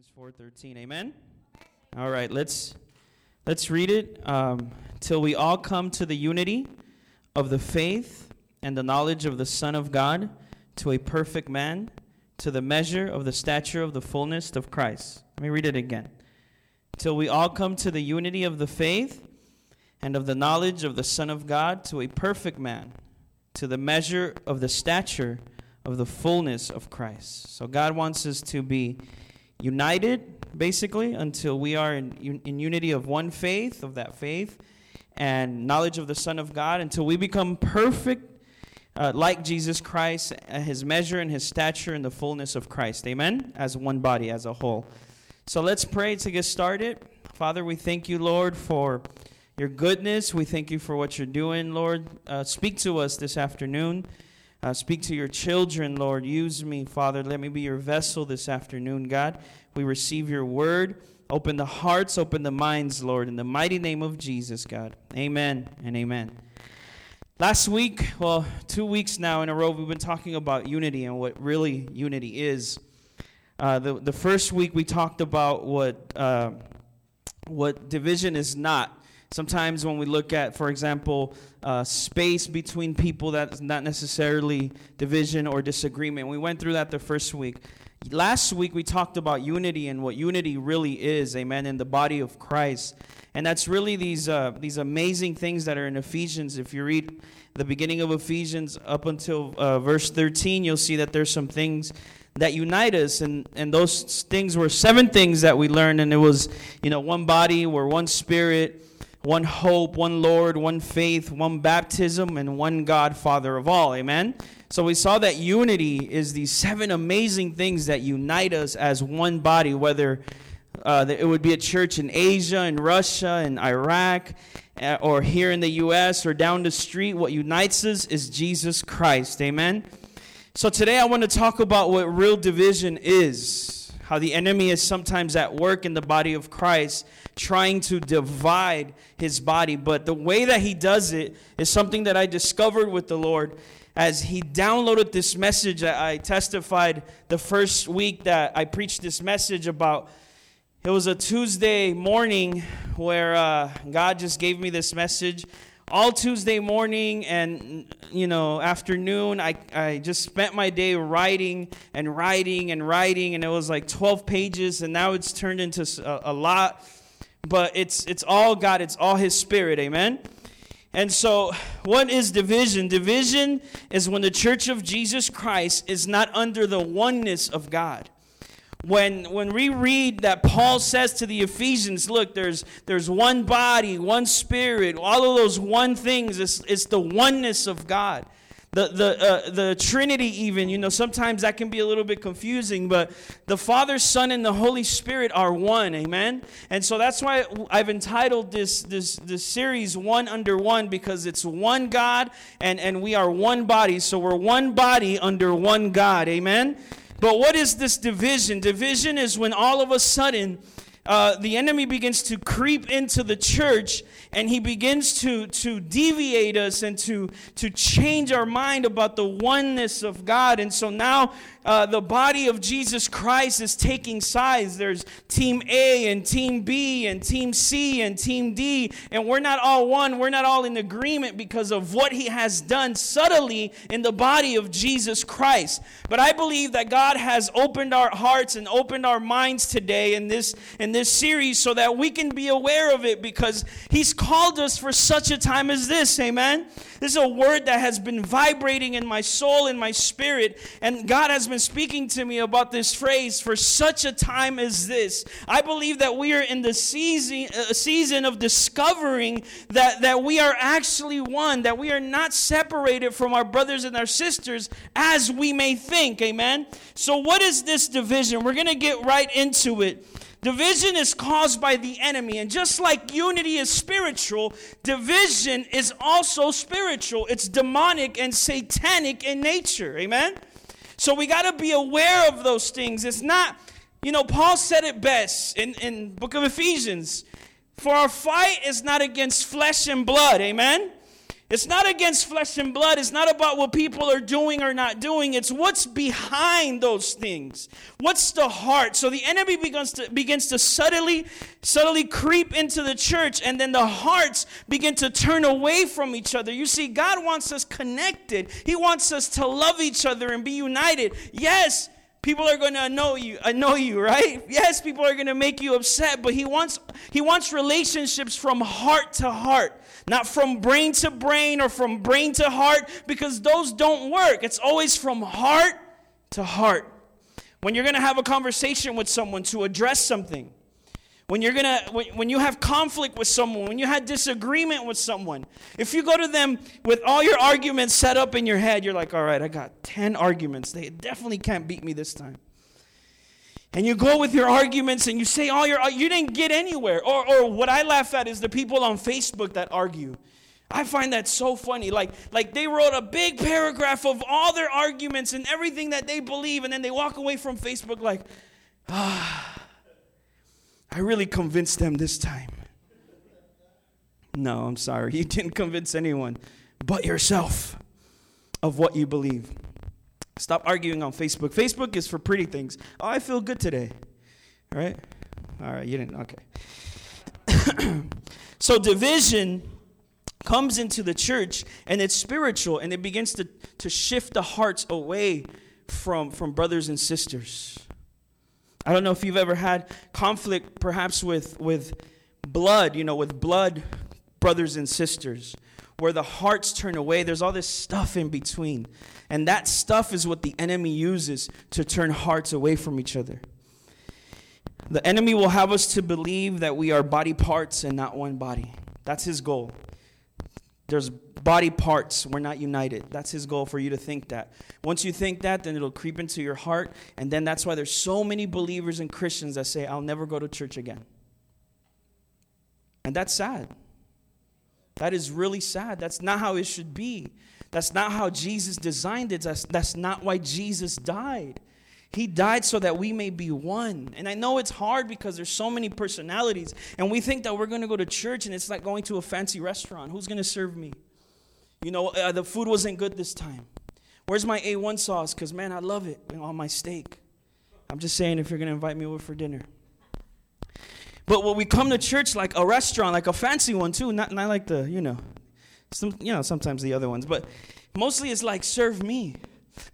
Ephesians 4:13. Amen. All right, let's let's read it um, till we all come to the unity of the faith and the knowledge of the Son of God, to a perfect man, to the measure of the stature of the fullness of Christ. Let me read it again. Till we all come to the unity of the faith and of the knowledge of the Son of God, to a perfect man, to the measure of the stature of the fullness of Christ. So God wants us to be united, basically, until we are in, in unity of one faith, of that faith, and knowledge of the Son of God, until we become perfect. Uh, like Jesus Christ, uh, his measure and his stature in the fullness of Christ. Amen? As one body, as a whole. So let's pray to get started. Father, we thank you, Lord, for your goodness. We thank you for what you're doing, Lord. Uh, speak to us this afternoon. Uh, speak to your children, Lord. Use me, Father. Let me be your vessel this afternoon, God. We receive your word. Open the hearts, open the minds, Lord, in the mighty name of Jesus, God. Amen and amen. Last week, well, two weeks now in a row, we've been talking about unity and what really unity is. Uh, the, the first week, we talked about what, uh, what division is not. Sometimes when we look at, for example, uh, space between people, that's not necessarily division or disagreement. We went through that the first week. Last week we talked about unity and what unity really is, amen, in the body of Christ. And that's really these, uh, these amazing things that are in Ephesians. If you read the beginning of Ephesians up until uh, verse 13, you'll see that there's some things that unite us and, and those things were seven things that we learned and it was you know one body we're one spirit one hope, one Lord, one faith, one baptism, and one God, Father of all. Amen? So we saw that unity is these seven amazing things that unite us as one body, whether uh, it would be a church in Asia, in Russia, in Iraq, uh, or here in the U.S., or down the street. What unites us is Jesus Christ. Amen? So today I want to talk about what real division is how the enemy is sometimes at work in the body of Christ trying to divide his body. But the way that he does it is something that I discovered with the Lord as he downloaded this message. I testified the first week that I preached this message about. It was a Tuesday morning where uh, God just gave me this message all Tuesday morning and you know afternoon I, I just spent my day writing and writing and writing and it was like 12 pages and now it's turned into a, a lot but it's it's all God it's all his spirit amen and so what is division division is when the church of Jesus Christ is not under the oneness of God when when we read that Paul says to the Ephesians, look, there's there's one body, one spirit, all of those one things. It's, it's the oneness of God. The, the, uh, the Trinity, even, you know, sometimes that can be a little bit confusing, but the Father, Son, and the Holy Spirit are one, amen? And so that's why I've entitled this, this, this series One Under One, because it's one God and, and we are one body. So we're one body under one God, amen? But what is this division? Division is when all of a sudden uh, the enemy begins to creep into the church and he begins to, to deviate us and to, to change our mind about the oneness of God. And so now uh, the body of Jesus Christ is taking sides. There's Team A and Team B and Team C and Team D, and we're not all one. We're not all in agreement because of what He has done subtly in the body of Jesus Christ. But I believe that God has opened our hearts and opened our minds today in this in this series so that we can be aware of it because He's called us for such a time as this. Amen. This is a word that has been vibrating in my soul, in my spirit, and God has been speaking to me about this phrase for such a time as this. I believe that we are in the season, uh, season of discovering that, that we are actually one, that we are not separated from our brothers and our sisters as we may think. Amen? So, what is this division? We're going to get right into it. Division is caused by the enemy. And just like unity is spiritual, division is also spiritual. It's demonic and satanic in nature. Amen? So we got to be aware of those things. It's not, you know, Paul said it best in, in book of Ephesians. For our fight is not against flesh and blood. Amen? It's not against flesh and blood. It's not about what people are doing or not doing. It's what's behind those things. What's the heart? So the enemy begins to begins to subtly subtly creep into the church and then the hearts begin to turn away from each other. You see God wants us connected. He wants us to love each other and be united. Yes, people are going to annoy you annoy you right yes people are going to make you upset but he wants he wants relationships from heart to heart not from brain to brain or from brain to heart, because those don't work. It's always from heart to heart. When you're going to have a conversation with someone to address something, when you're gonna when, when you have conflict with someone when you had disagreement with someone if you go to them with all your arguments set up in your head you're like all right i got 10 arguments they definitely can't beat me this time and you go with your arguments and you say all your you didn't get anywhere. Or, or what i laugh at is the people on facebook that argue. I find that so funny. Like like they wrote a big paragraph of all their arguments and everything that they believe and then they walk away from facebook like ah i really convinced them this time. No i'm sorry. You didn't convince anyone but yourself of what you believe Stop arguing on Facebook. Facebook is for pretty things. Oh, I feel good today. All right? All right, you didn't. Okay. so division comes into the church and it's spiritual and it begins to, to shift the hearts away from, from brothers and sisters. I don't know if you've ever had conflict perhaps with, with blood, you know, with blood brothers and sisters where the hearts turn away. There's all this stuff in between. And that stuff is what the enemy uses to turn hearts away from each other. The enemy will have us to believe that we are body parts and not one body. That's his goal. There's body parts, we're not united. That's his goal for you to think that. Once you think that, then it'll creep into your heart. And then that's why there's so many believers and Christians that say, I'll never go to church again. And that's sad. That is really sad. That's not how it should be. That's not how Jesus designed it. That's, that's not why Jesus died. He died so that we may be one. And I know it's hard because there's so many personalities. And we think that we're going to go to church and it's like going to a fancy restaurant. Who's going to serve me? You know, uh, the food wasn't good this time. Where's my A1 sauce? Because, man, I love it on my steak. I'm just saying if you're going to invite me over for dinner. But when we come to church like a restaurant, like a fancy one too, not, not like the, you know, some, you know, sometimes the other ones, but mostly it's like serve me.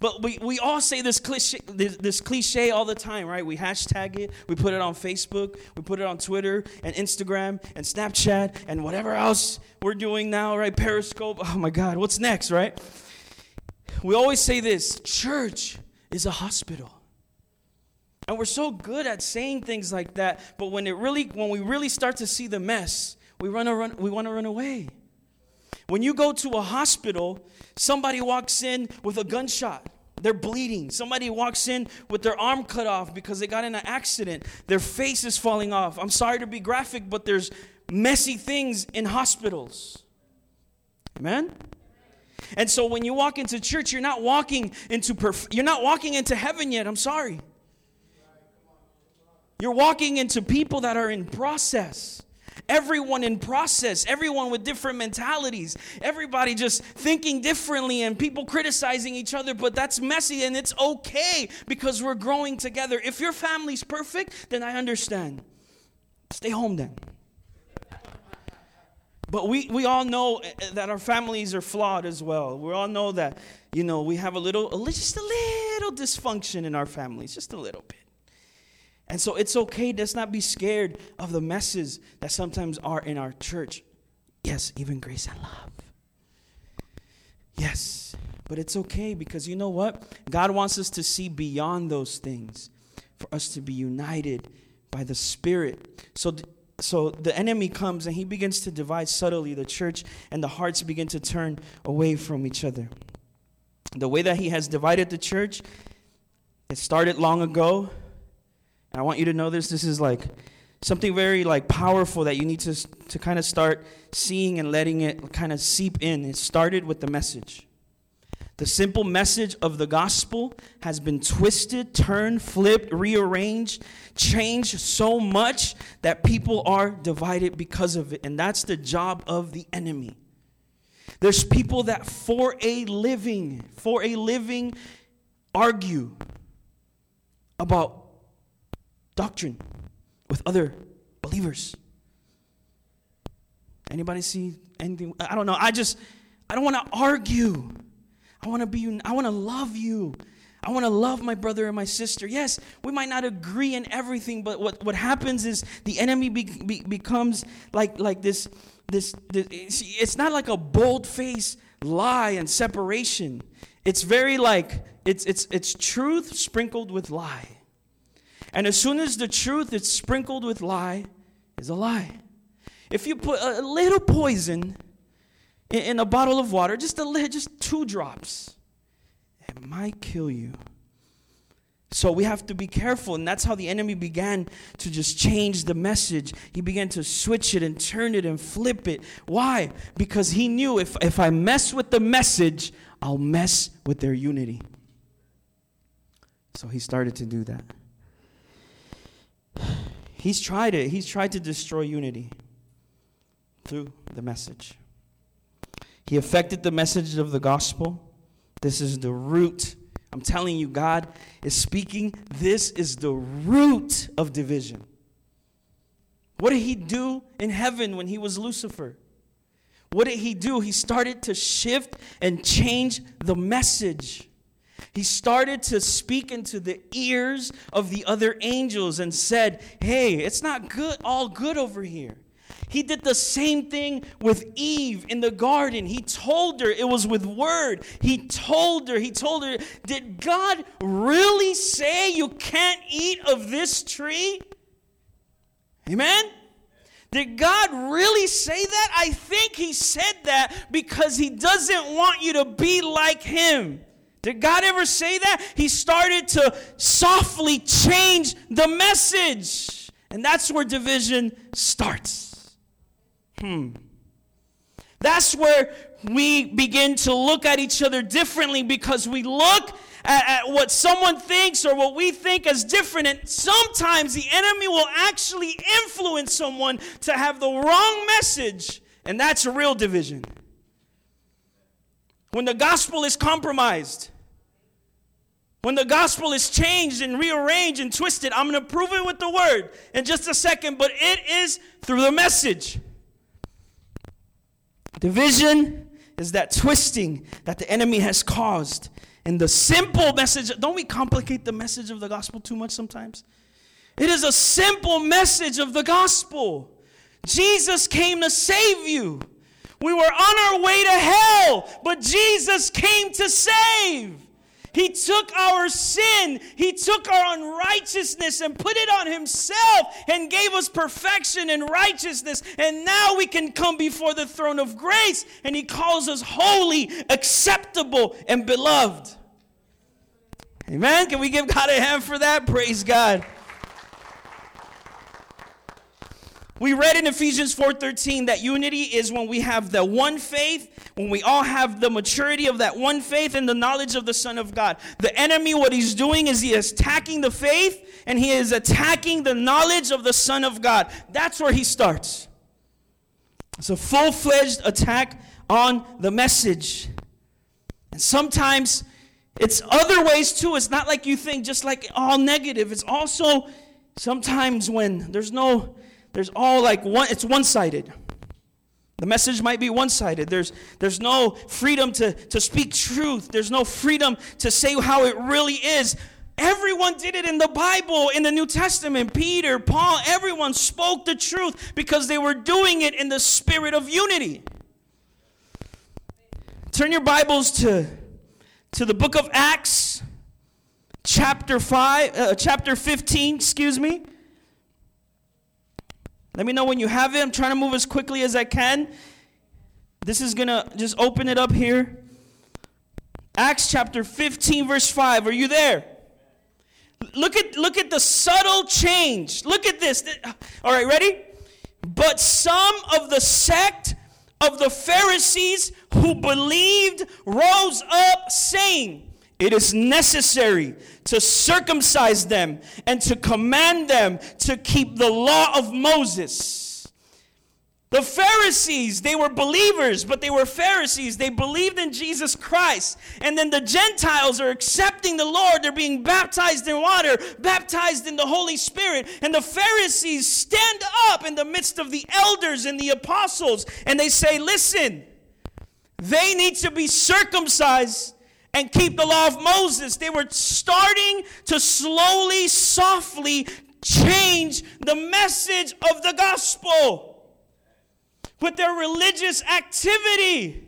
But we, we all say this cliche, this, this, cliche all the time, right? We hashtag it, we put it on Facebook, we put it on Twitter and Instagram and Snapchat and whatever else we're doing now, right? Periscope. Oh my God, what's next, right? We always say this church is a hospital. And we're so good at saying things like that, but when it really when we really start to see the mess, we run, run we want to run away. When you go to a hospital, somebody walks in with a gunshot. They're bleeding. Somebody walks in with their arm cut off because they got in an accident. Their face is falling off. I'm sorry to be graphic, but there's messy things in hospitals. Amen? And so when you walk into church, you're not walking into perf- you're not walking into heaven yet. I'm sorry. You're walking into people that are in process. Everyone in process, everyone with different mentalities, everybody just thinking differently, and people criticizing each other, but that's messy and it's okay because we're growing together. If your family's perfect, then I understand. Stay home then. But we, we all know eh, eh, that our families are flawed as well. We all know that, you know, we have a little, just a little dysfunction in our families, just a little bit. And so it's okay. Let's not be scared of the messes that sometimes are in our church. Yes, even grace and love. Yes, but it's okay because you know what? God wants us to see beyond those things, for us to be united by the Spirit. So, so the enemy comes and he begins to divide subtly the church, and the hearts begin to turn away from each other. The way that he has divided the church, it started long ago I want you to know this. This is like something very like powerful that you need to to kind of start seeing and letting it kind of seep in. It started with the message. The simple message of the gospel has been twisted, turned, flipped, rearranged, changed so much that people are divided because of it. And that's the job of the enemy. There's people that for a living, for a living, argue about doctrine with other believers. Anybody see anything? I don't know. I just, I don't want to argue. I want to be, I want to love you. I want to love my brother and my sister. Yes, we might not agree in everything, but what, what happens is the enemy be, be, becomes like, like this, this, this, it's not like a bold face lie and separation. It's very like, it's, it's, it's truth sprinkled with lie. And as soon as the truth is sprinkled with lie, is a lie. If you put a little poison in, in a bottle of water, just a little, just two drops, it might kill you. So we have to be careful, and that's how the enemy began to just change the message. He began to switch it and turn it and flip it. Why? Because he knew if, if I mess with the message, I'll mess with their unity. So he started to do that. He's tried it. He's tried to destroy unity through the message. He affected the message of the gospel. This is the root. I'm telling you, God is speaking. This is the root of division. What did he do in heaven when he was Lucifer? What did he do? He started to shift and change the message. He started to speak into the ears of the other angels and said, Hey, it's not good, all good over here. He did the same thing with Eve in the garden. He told her, it was with word. He told her, he told her, Did God really say you can't eat of this tree? Amen? Did God really say that? I think He said that because He doesn't want you to be like Him. Did God ever say that? He started to softly change the message. And that's where division starts. Hmm. That's where we begin to look at each other differently because we look at, at, what someone thinks or what we think as different. And sometimes the enemy will actually influence someone to have the wrong message, and that's a real division. When the gospel is compromised, when the gospel is changed and rearranged and twisted, I'm going to prove it with the word in just a second, but it is through the message. Division is that twisting that the enemy has caused. And the simple message, don't we complicate the message of the gospel too much sometimes? It is a simple message of the gospel. Jesus came to save you. We were on our way to hell, but Jesus came to save. He took our sin, He took our unrighteousness and put it on Himself and gave us perfection and righteousness. And now we can come before the throne of grace and He calls us holy, acceptable, and beloved. Amen. Can we give God a hand for that? Praise God. We read in Ephesians 4:13 that unity is when we have the one faith, when we all have the maturity of that one faith and the knowledge of the Son of God. The enemy, what he's doing is he is attacking the faith and he is attacking the knowledge of the Son of God. That's where he starts. It's a full-fledged attack on the message. And sometimes it's other ways too. It's not like you think just like all negative. It's also sometimes when there's no there's all like one, it's one sided. The message might be one sided. There's, there's no freedom to, to speak truth, there's no freedom to say how it really is. Everyone did it in the Bible, in the New Testament. Peter, Paul, everyone spoke the truth because they were doing it in the spirit of unity. Turn your Bibles to, to the book of Acts, chapter 5, uh, chapter 15, excuse me. Let me know when you have it. I'm trying to move as quickly as I can. This is going to just open it up here. Acts chapter 15 verse 5. Are you there? Look at look at the subtle change. Look at this. All right, ready? But some of the sect of the Pharisees who believed rose up saying, it is necessary to circumcise them and to command them to keep the law of Moses. The Pharisees, they were believers, but they were Pharisees. They believed in Jesus Christ. And then the Gentiles are accepting the Lord. They're being baptized in water, baptized in the Holy Spirit. And the Pharisees stand up in the midst of the elders and the apostles and they say, Listen, they need to be circumcised and keep the law of Moses. They were starting to slowly, softly change the message of the gospel with their religious activity.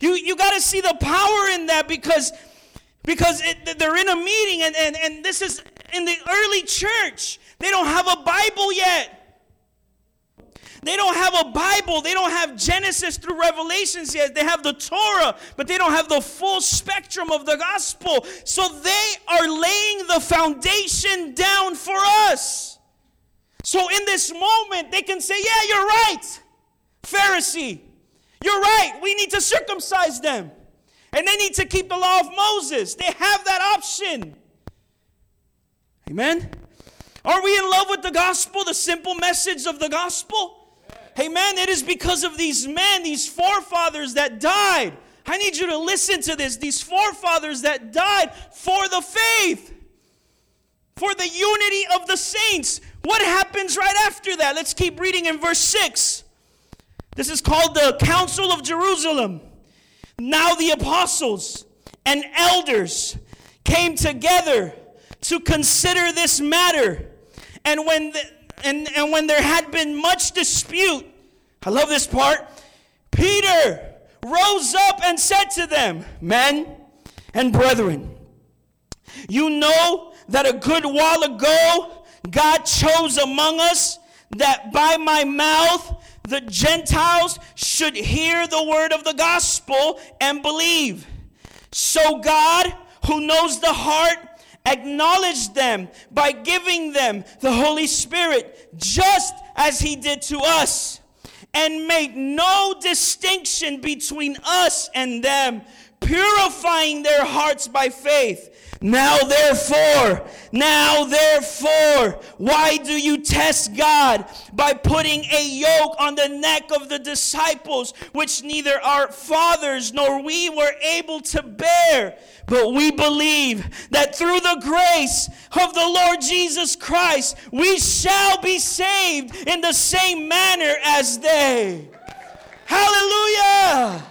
You, you got to see the power in that because, because it, they're in a meeting, and, and, and this is in the early church. They don't have a Bible yet. They don't have a Bible. They don't have Genesis through Revelations yet. They have the Torah, but they don't have the full spectrum of the gospel. So they are laying the foundation down for us. So in this moment, they can say, Yeah, you're right. Pharisee, you're right. We need to circumcise them. And they need to keep the law of Moses. They have that option. Amen. Are we in love with the gospel, the simple message of the gospel? Amen. It is because of these men, these forefathers that died. I need you to listen to this. These forefathers that died for the faith, for the unity of the saints. What happens right after that? Let's keep reading in verse 6. This is called the Council of Jerusalem. Now the apostles and elders came together to consider this matter. And when, the, and, and when there had been much dispute, I love this part, Peter rose up and said to them, Men and brethren, you know that a good while ago God chose among us that by my mouth the Gentiles should hear the word of the gospel and believe. So God, who knows the heart, acknowledged them by giving them the Holy Spirit, just as He did to us, and made no distinction between us and them, purifying their hearts by faith. Now, therefore, now, therefore, why do you test God by putting a yoke on the neck of the disciples, which neither our fathers nor we were able to bear? But we believe that through the grace of the Lord Jesus Christ, we shall be saved in the same manner as they. Hallelujah!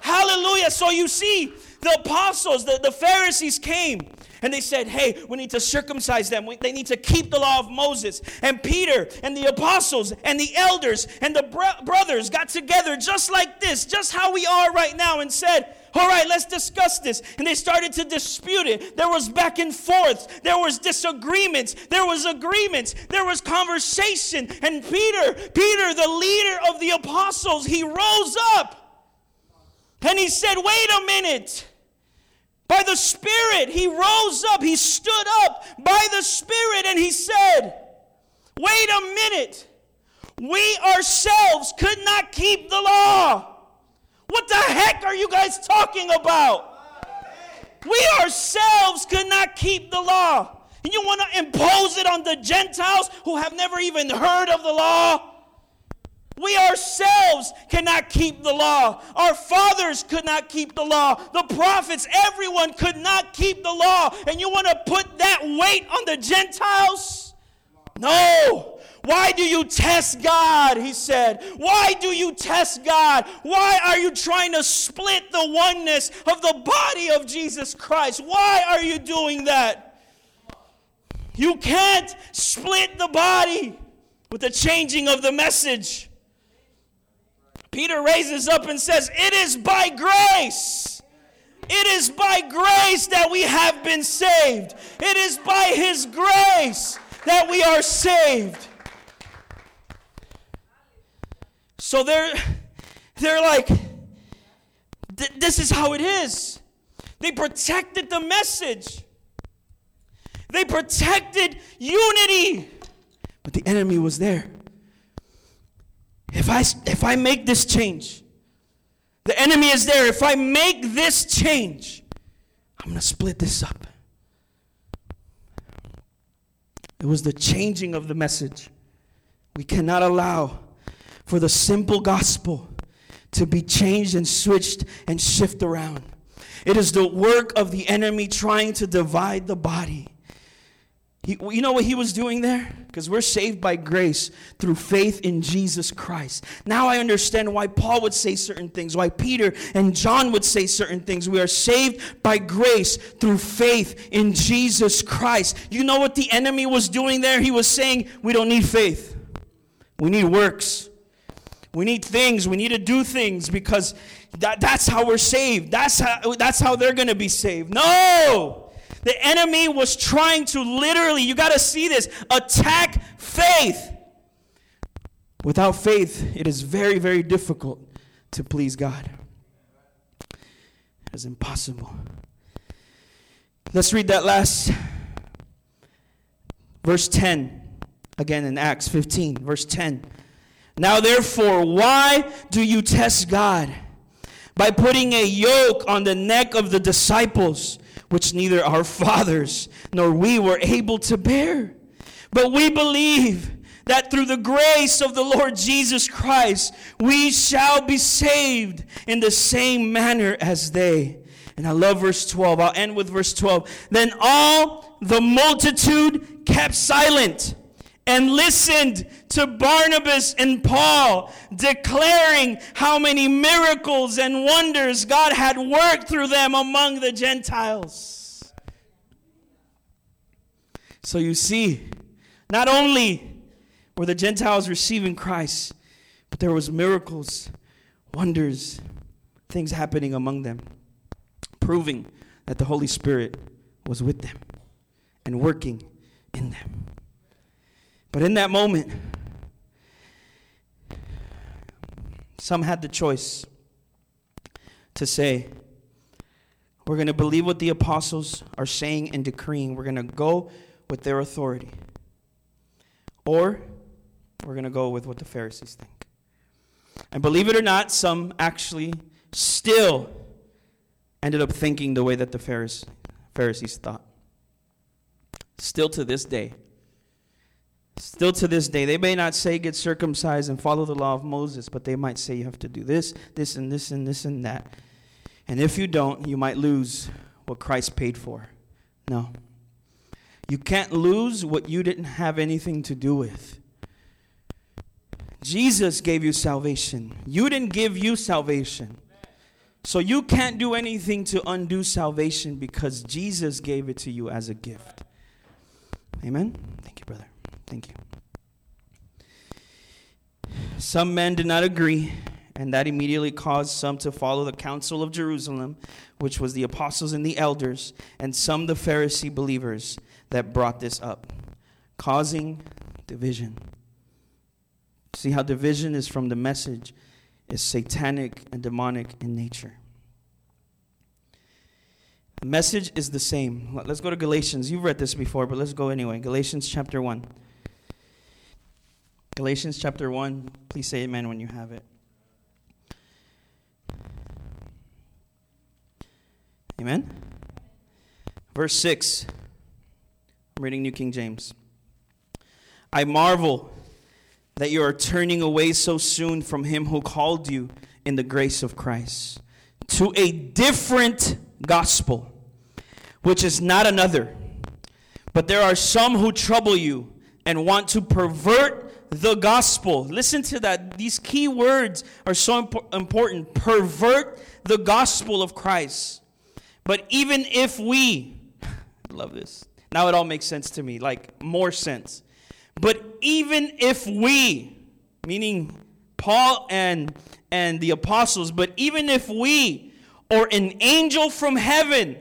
Hallelujah. So you see, the apostles, the, the Pharisees came and they said, Hey, we need to circumcise them. We, they need to keep the law of Moses. And Peter and the apostles and the elders and the bro- brothers got together just like this, just how we are right now, and said, all right, let's discuss this. And they started to dispute it. There was back and forth. There was disagreements. There was agreements. There was conversation. And Peter, Peter, the leader of the apostles, he rose up and he said, wait a minute. By the Spirit, he rose up, he stood up by the Spirit, and he said, Wait a minute. We ourselves could not keep the law. What the heck are you guys talking about? We ourselves could not keep the law. And you want to impose it on the Gentiles who have never even heard of the law? We ourselves cannot keep the law. Our fathers could not keep the law. The prophets, everyone could not keep the law. And you want to put that weight on the Gentiles? No. Why do you test God? He said. Why do you test God? Why are you trying to split the oneness of the body of Jesus Christ? Why are you doing that? You can't split the body with the changing of the message. Peter raises up and says, It is by grace. It is by grace that we have been saved. It is by His grace that we are saved. So they're, they're like, this is how it is. They protected the message, they protected unity, but the enemy was there. If I, if I make this change, the enemy is there. If I make this change, I'm going to split this up. It was the changing of the message. We cannot allow for the simple gospel to be changed and switched and shift around. It is the work of the enemy trying to divide the body. He, you know what he was doing there? Because we're saved by grace through faith in Jesus Christ. Now I understand why Paul would say certain things, why Peter and John would say certain things. We are saved by grace through faith in Jesus Christ. You know what the enemy was doing there? He was saying, We don't need faith, we need works. We need things. We need to do things because that, that's how we're saved. That's how, that's how they're going to be saved. No! The enemy was trying to literally, you got to see this, attack faith. Without faith, it is very, very difficult to please God. It is impossible. Let's read that last verse 10 again in Acts 15, verse 10. Now, therefore, why do you test God? By putting a yoke on the neck of the disciples which neither our fathers nor we were able to bear. But we believe that through the grace of the Lord Jesus Christ, we shall be saved in the same manner as they. And I love verse 12. I'll end with verse 12. Then all the multitude kept silent and listened to Barnabas and Paul, declaring how many miracles and wonders God had worked through them among the Gentiles. So you see, not only were the Gentiles receiving Christ, but there was miracles, wonders, things happening among them, proving that the Holy Spirit was with them and working in them. But in that moment, some had the choice to say, we're going to believe what the apostles are saying and decreeing. We're going to go with their authority. Or we're going to go with what the Pharisees think. And believe it or not, some actually still ended up thinking the way that the Pharisees, thought. Still to this day, Still to this day, they may not say get circumcised and follow the law of Moses, but they might say you have to do this, this, and this, and this, and that. And if you don't, you might lose what Christ paid for. No. You can't lose what you didn't have anything to do with. Jesus gave you salvation. You didn't give you salvation. So you can't do anything to undo salvation because Jesus gave it to you as a gift. Amen? Thank you, brother. Thank you. Some men did not agree, and that immediately caused some to follow the council of Jerusalem, which was the apostles and the elders, and some the Pharisee believers that brought this up, causing division. See how division is from the message is satanic and demonic in nature. The message is the same. Let's go to Galatians. You've read this before, but let's go anyway. Galatians chapter 1. Galatians chapter 1. Please say amen when you have it. Amen. Verse 6. I'm reading New King James. I marvel that you are turning away so soon from him who called you in the grace of Christ to a different gospel, which is not another. But there are some who trouble you and want to pervert the gospel. Listen to that. These key words are so impo- important. Pervert the gospel of Christ. But even if we, love this. Now it all makes sense to me, like more sense. But even if we, meaning Paul and and the apostles, but even if we or an angel from heaven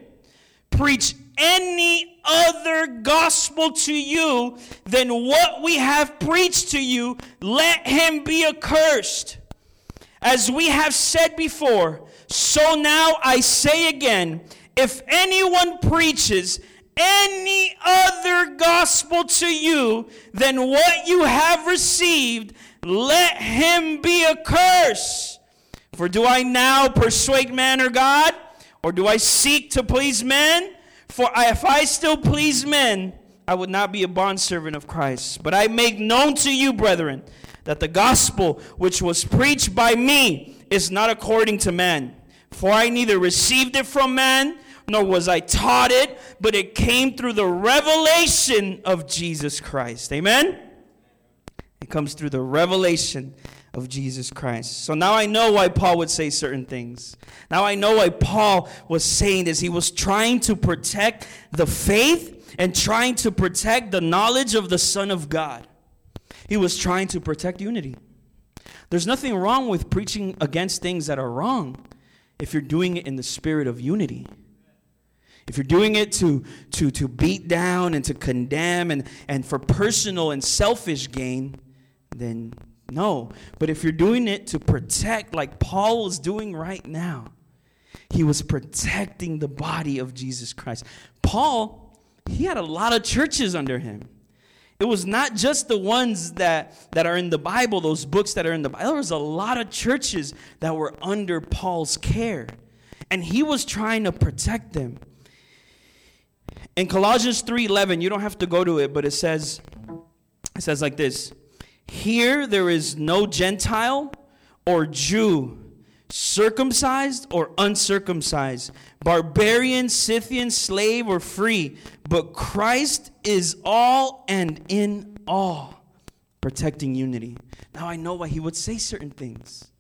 preach any other gospel to you than what we have preached to you, let him be accursed. As we have said before, so now I say again if anyone preaches any other gospel to you than what you have received, let him be accursed. For do I now persuade man or God? Or do I seek to please men? For if I still please men, I would not be a bondservant of Christ. But I make known to you, brethren, that the gospel which was preached by me is not according to man. For I neither received it from man, nor was I taught it, but it came through the revelation of Jesus Christ. Amen? It comes through the revelation of Jesus Christ. So now I know why Paul would say certain things. Now I know why Paul was saying this. He was trying to protect the faith and trying to protect the knowledge of the Son of God. He was trying to protect unity. There's nothing wrong with preaching against things that are wrong if you're doing it in the spirit of unity. If you're doing it to, to, to beat down and to condemn and, and for personal and selfish gain, then no. But if you're doing it to protect, like Paul was doing right now, he was protecting the body of Jesus Christ. Paul, he had a lot of churches under him. It was not just the ones that, that are in the Bible, those books that are in the Bible. There was a lot of churches that were under Paul's care. And he was trying to protect them. In Colossians 3:11, you don't have to go to it, but it says it says like this. Here there is no Gentile or Jew, circumcised or uncircumcised, barbarian, Scythian, slave or free, but Christ is all and in all, protecting unity. Now I know why he would say certain things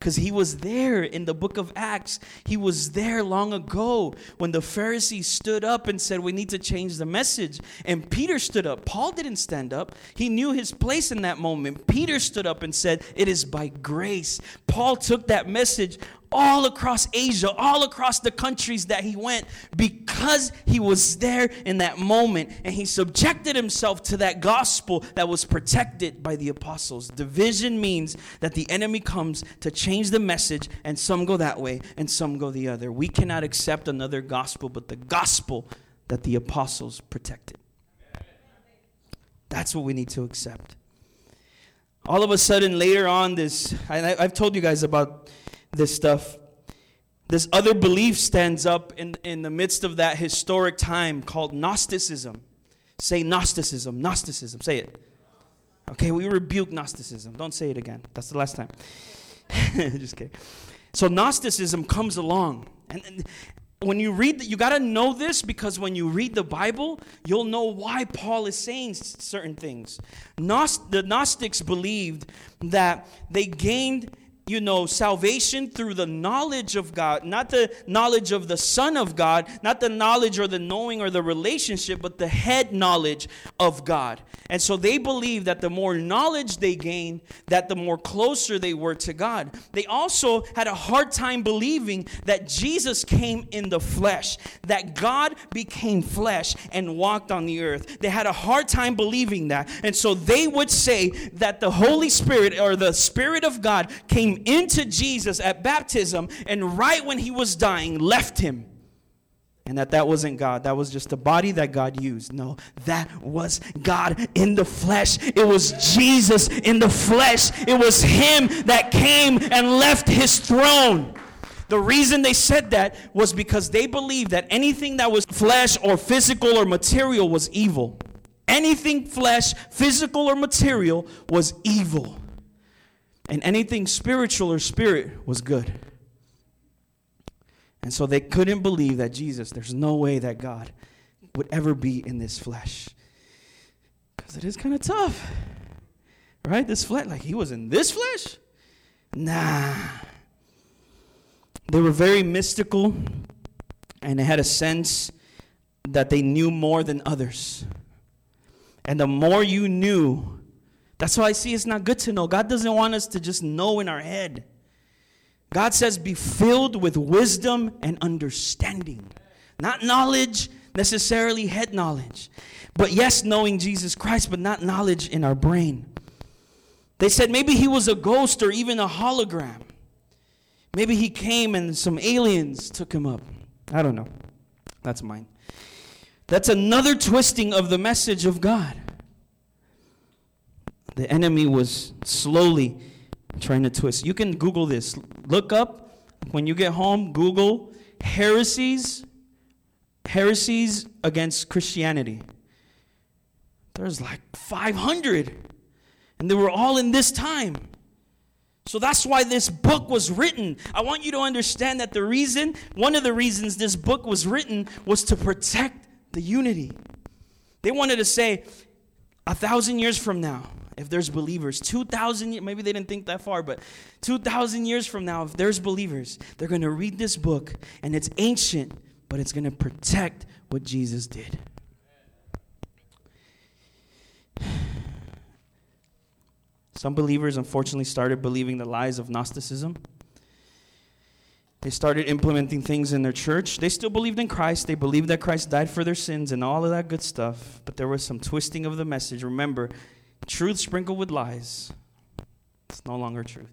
because he was there in the book of Acts. He was there long ago when the Pharisees stood up and said, We need to change the message. And Peter stood up. Paul didn't stand up, he knew his place in that moment. Peter stood up and said, It is by grace. Paul took that message all across Asia, all across the countries that he went, because he was there in that moment and he subjected himself to that gospel that was protected by the apostles. Division means that the enemy comes to change the message, and some go that way and some go the other. We cannot accept another gospel but the gospel that the apostles protected. That's what we need to accept. All of a sudden, later on, this, I, I've told you guys about this stuff. This other belief stands up in, in the midst of that historic time called Gnosticism. Say Gnosticism, Gnosticism, say it. Okay, we rebuke Gnosticism. Don't say it again. That's the last time. Just kidding. So Gnosticism comes along. And, and when you read, you got to know this because when you read the Bible, you'll know why Paul is saying certain things. Gnost- the Gnostics believed that they gained you know, salvation through the knowledge of God, not the knowledge of the Son of God, not the knowledge or the knowing or the relationship, but the head knowledge of God. And so they believe that the more knowledge they gain, that the more closer they were to God. They also had a hard time believing that Jesus came in the flesh, that God became flesh and walked on the earth. They had a hard time believing that. And so they would say that the Holy Spirit or the Spirit of God came into Jesus at baptism and right when he was dying left him. And that that wasn't God. That was just a body that God used. No, that was God in the flesh. It was Jesus in the flesh. It was him that came and left his throne. The reason they said that was because they believed that anything that was flesh or physical or material was evil. Anything flesh, physical, or material was evil and anything spiritual or spirit was good. And so they couldn't believe that Jesus, there's no way that God would ever be in this flesh. Because it is kind of tough. Right? This flesh, like he was in this flesh? Nah. They were very mystical and they had a sense that they knew more than others. And the more you knew, that's why I see it's not good to know. God doesn't want us to just know in our head. God says, be filled with wisdom and understanding. Not knowledge, necessarily head knowledge. But yes, knowing Jesus Christ, but not knowledge in our brain. They said maybe he was a ghost or even a hologram. Maybe he came and some aliens took him up. I don't know. That's mine. That's another twisting of the message of God the enemy was slowly trying to twist. You can Google this. Look up when you get home, Google heresies, heresies against Christianity. There's like 500. And they were all in this time. So that's why this book was written. I want you to understand that the reason, one of the reasons this book was written was to protect the unity. They wanted to say, a thousand years from now, if there's believers, 2,000, maybe they didn't think that far, but 2,000 years from now, if there's believers, they're going to read this book and it's ancient, but it's going to protect what Jesus did. Some believers unfortunately started believing the lies of Gnosticism. They started implementing things in their church. They still believed in Christ. They believed that Christ died for their sins and all of that good stuff. But there was some twisting of the message. Remember, truth sprinkled with lies. It's no longer truth.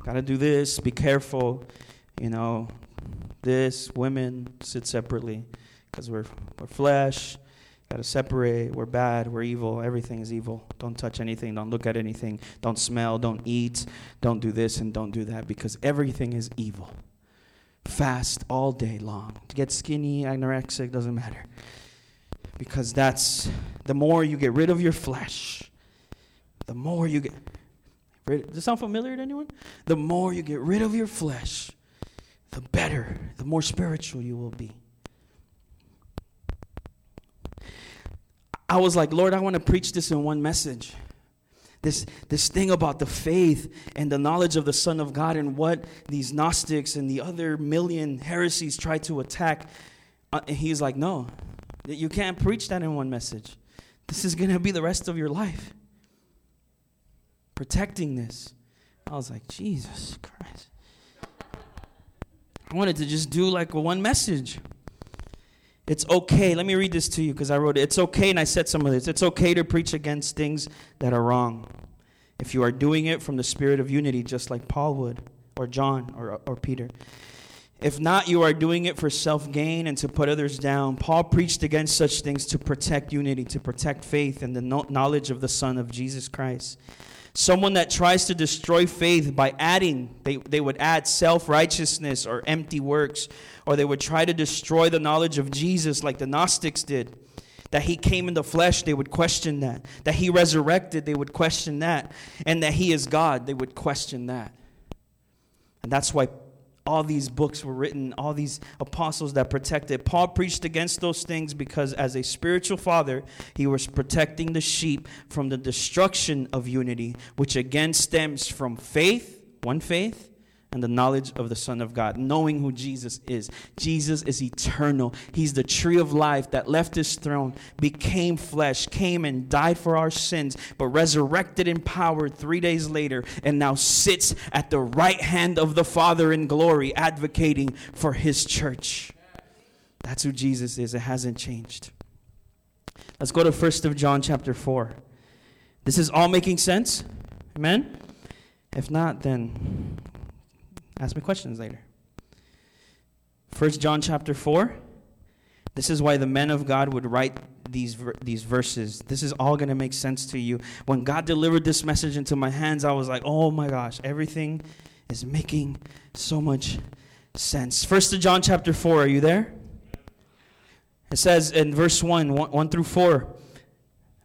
Got to do this. Be careful. You know, this, women sit separately because we're, we're flesh. Got to separate. We're bad. We're evil. Everything is evil. Don't touch anything. Don't look at anything. Don't smell. Don't eat. Don't do this and don't do that because everything is evil. Fast all day long. To get skinny, anorexic, doesn't matter. Because that's the more you get rid of your flesh, the more you get. Rid, does it sound familiar to anyone? The more you get rid of your flesh, the better, the more spiritual you will be. I was like, Lord, I want to preach this in one message. This, this thing about the faith and the knowledge of the Son of God and what these Gnostics and the other million heresies try to attack. Uh, and he's like, no, you can't preach that in one message. This is going to be the rest of your life. Protecting this. I was like, Jesus Christ. I wanted to just do like one message. It's okay. Let me read this to you because I wrote it. It's okay, and I said some of this. It's okay to preach against things that are wrong if you are doing it from the spirit of unity, just like Paul would, or John, or, or Peter. If not, you are doing it for self gain and to put others down. Paul preached against such things to protect unity, to protect faith and the knowledge of the Son of Jesus Christ. Someone that tries to destroy faith by adding, they, they would add self righteousness or empty works, or they would try to destroy the knowledge of Jesus like the Gnostics did. That he came in the flesh, they would question that. That he resurrected, they would question that. And that he is God, they would question that. And that's why all these books were written, all these apostles that protected. Paul preached against those things because, as a spiritual father, he was protecting the sheep from the destruction of unity, which again stems from faith, one faith, and the knowledge of the Son of God, knowing who Jesus is. Jesus is eternal. He's the tree of life that left his throne, became flesh, came and died for our sins, but resurrected in power three days later, and now sits at the right hand of the Father in glory, advocating for his church. That's who Jesus is. It hasn't changed. Let's go to 1st of John chapter 4. This is all making sense? Amen? If not, then Ask me questions later. First John chapter 4. This is why the men of God would write these these verses. This is all going to make sense to you. When God delivered this message into my hands, I was like, "Oh my gosh, everything is making so much sense." First John chapter 4, are you there? It says in verse 1, 1, 1 through 4,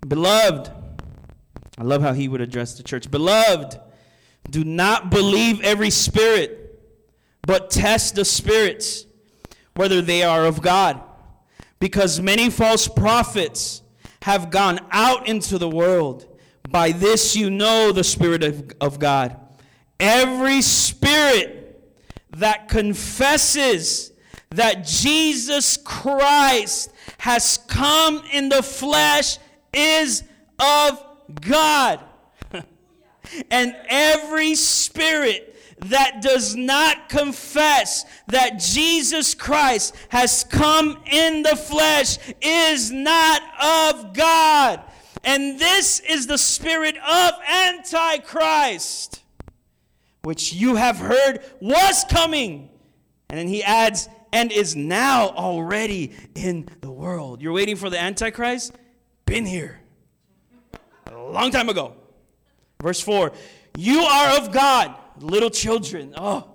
"Beloved, I love how he would address the church. Beloved, do not believe every spirit but test the spirits whether they are of God. Because many false prophets have gone out into the world. By this you know the Spirit of, of God. Every spirit that confesses that Jesus Christ has come in the flesh is of God. And every spirit that does not confess that Jesus Christ has come in the flesh is not of God. And this is the spirit of Antichrist, which you have heard was coming. And then he adds, and is now already in the world. You're waiting for the Antichrist? Been here a long time ago. Verse 4 You are of God little children. Oh.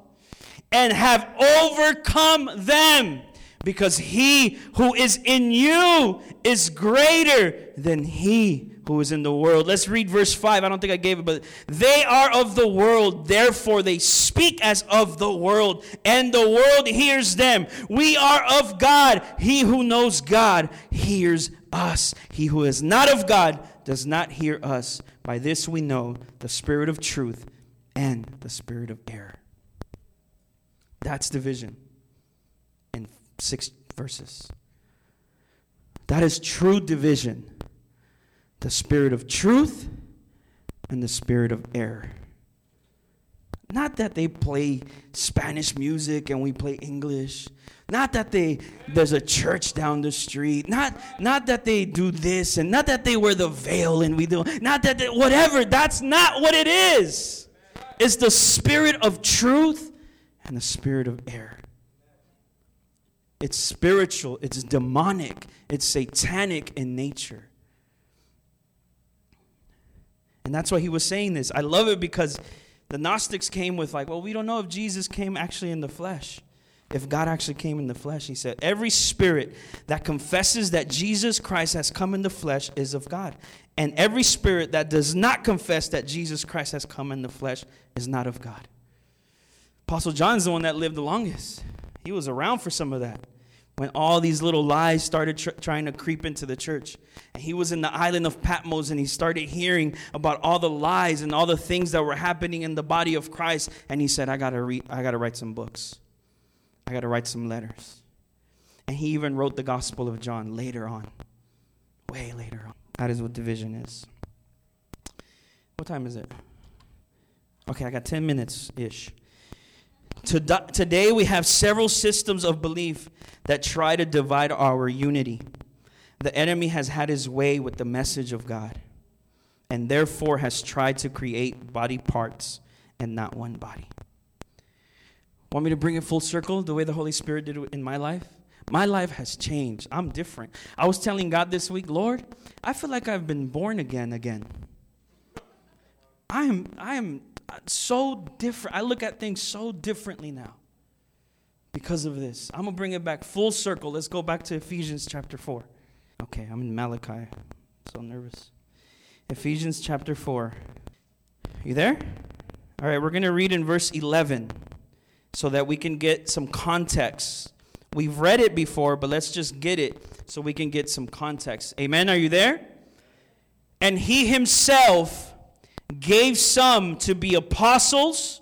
And have overcome them because he who is in you is greater than he who is in the world. Let's read verse 5. I don't think I gave it, but they are of the world, therefore they speak as of the world, and the world hears them. We are of God. He who knows God hears us. He who is not of God does not hear us. By this we know the spirit of truth and the spirit of error. That's division in six verses. That is true division the spirit of truth and the spirit of error. Not that they play Spanish music and we play English. Not that they there's a church down the street. Not not that they do this and not that they wear the veil and we do. Not that they, whatever. That's not what it is. It's the spirit of truth and the spirit of error. It's spiritual, it's demonic, it's satanic in nature. And that's why he was saying this. I love it because the Gnostics came with, like, well, we don't know if Jesus came actually in the flesh. If God actually came in the flesh, he said, every spirit that confesses that Jesus Christ has come in the flesh is of God. And every spirit that does not confess that Jesus Christ has come in the flesh is not of God. Apostle John's the one that lived the longest. He was around for some of that when all these little lies started tr- trying to creep into the church. And he was in the island of Patmos and he started hearing about all the lies and all the things that were happening in the body of Christ. And he said, I got to read, I got to write some books. I got to write some letters. And he even wrote the Gospel of John later on. Way later on. That is what division is. What time is it? Okay, I got 10 minutes ish. Today, we have several systems of belief that try to divide our unity. The enemy has had his way with the message of God and therefore has tried to create body parts and not one body. Want me to bring it full circle the way the Holy Spirit did in my life? My life has changed. I'm different. I was telling God this week, Lord, I feel like I've been born again again. I am I am so different. I look at things so differently now because of this. I'm going to bring it back full circle. Let's go back to Ephesians chapter 4. Okay, I'm in Malachi. So nervous. Ephesians chapter 4. You there? All right, we're going to read in verse 11 so that we can get some context. We've read it before, but let's just get it so we can get some context. Amen. Are you there? And he himself gave some to be apostles,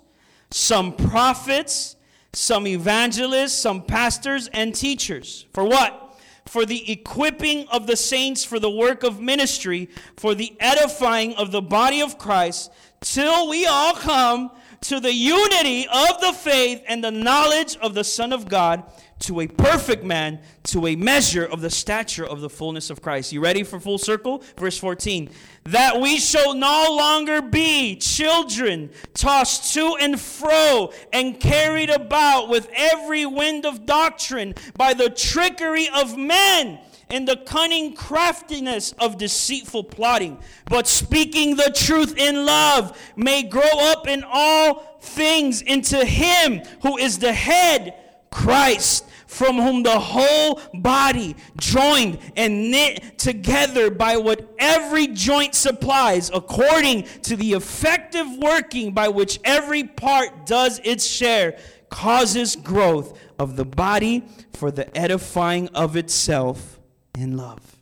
some prophets, some evangelists, some pastors, and teachers. For what? For the equipping of the saints for the work of ministry, for the edifying of the body of Christ, till we all come to the unity of the faith and the knowledge of the Son of God to a perfect man, to a measure of the stature of the fullness of Christ. You ready for full circle? Verse 14. That we shall no longer be children tossed to and fro and carried about with every wind of doctrine by the trickery of men and the cunning craftiness of deceitful plotting, but speaking the truth in love may grow up in all things into him who is the head, Christ from whom the whole body, joined and knit together by what every joint supplies, according to the effective working by which every part does its share, causes growth of the body for the edifying of itself in love.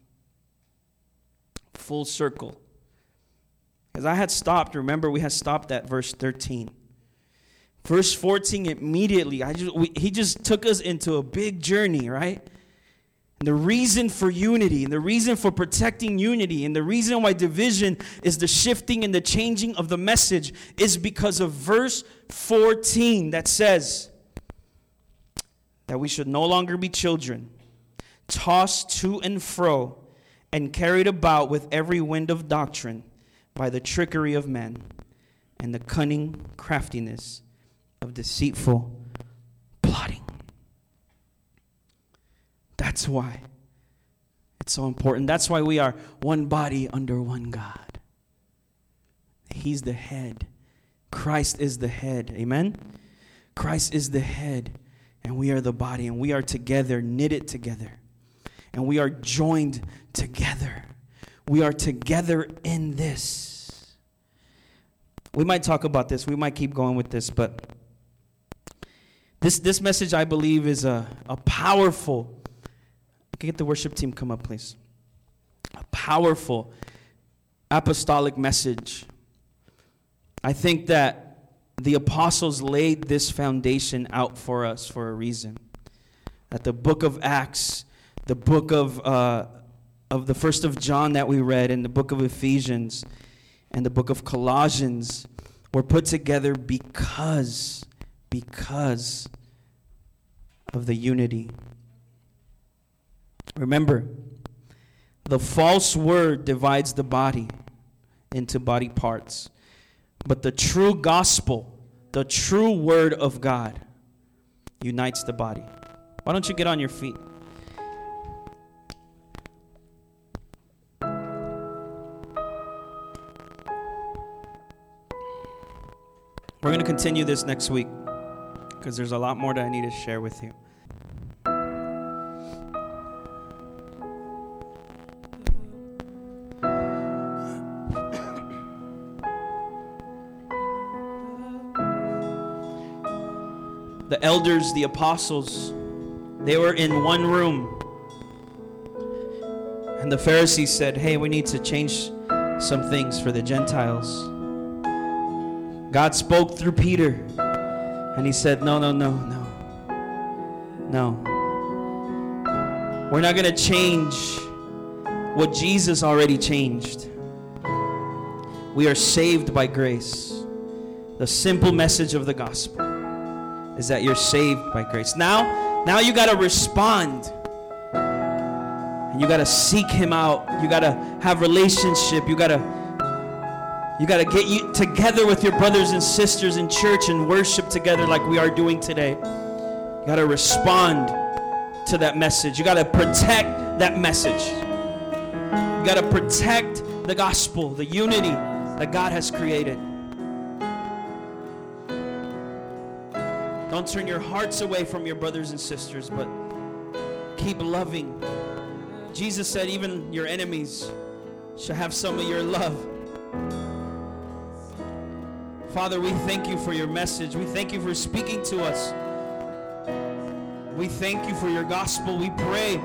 Full circle. Because I had stopped, remember, we had stopped at verse 13. Verse 14 immediately, I just, we, he just took us into a big journey, right? And the reason for unity, and the reason for protecting unity, and the reason why division is the shifting and the changing of the message is because of verse 14 that says that we should no longer be children, tossed to and fro, and carried about with every wind of doctrine by the trickery of men and the cunning craftiness of deceitful plotting. That's why it's so important. That's why we are one body under one God. He's the head. Christ is the head. Amen? Christ is the head. and we are the body, and we are together, knitted together, and we are joined together. We are together in this. We might talk about this, we might keep going with this, but this, this message, I believe, is a, a powerful. Can get the worship team come up, please? A powerful apostolic message. I think that the apostles laid this foundation out for us for a reason. That the book of Acts, the book of, uh, of the first of John that we read, and the book of Ephesians, and the book of Colossians were put together because, because of the unity. Remember, the false word divides the body into body parts. But the true gospel, the true word of God, unites the body. Why don't you get on your feet? We're going to continue this next week because there's a lot more that I need to share with you. the elders, the apostles, they were in one room. And the Pharisees said, Hey, we need to change some things for the Gentiles. God spoke through Peter, and he said, No, no, no, no. No. We're not going to change what Jesus already changed. We are saved by grace. The simple message of the gospel is that you're saved by grace. Now, now you got to respond. And you got to seek him out. You got to have relationship. You got to you got to get you together with your brothers and sisters in church and worship together like we are doing today. You got to respond to that message. You got to protect that message. You got to protect the gospel, the unity that God has created. Don't turn your hearts away from your brothers and sisters, but keep loving. Jesus said, even your enemies shall have some of your love. Father, we thank you for your message. We thank you for speaking to us. We thank you for your gospel. We pray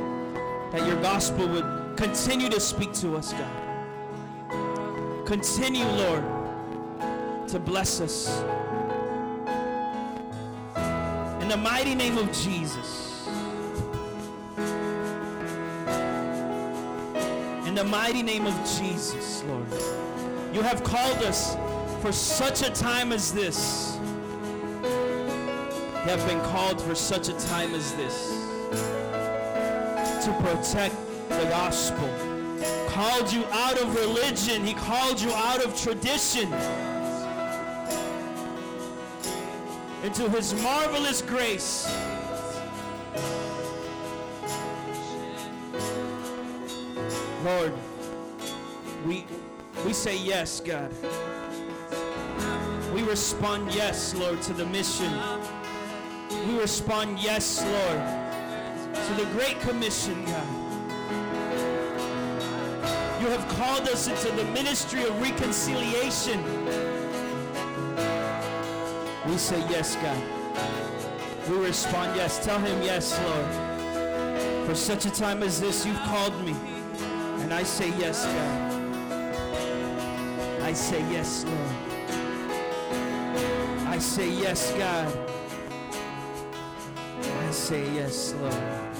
that your gospel would continue to speak to us, God. Continue, Lord, to bless us. In the mighty name of Jesus. In the mighty name of Jesus, Lord. You have called us for such a time as this. You have been called for such a time as this to protect the gospel. Called you out of religion, He called you out of tradition. into his marvelous grace. Lord, we, we say yes, God. We respond yes, Lord, to the mission. We respond yes, Lord, to the Great Commission, God. You have called us into the ministry of reconciliation. We say yes, God. We respond yes. Tell him yes, Lord. For such a time as this, you've called me. And I say yes, God. I say yes, Lord. Say yes, God. I say yes, Lord.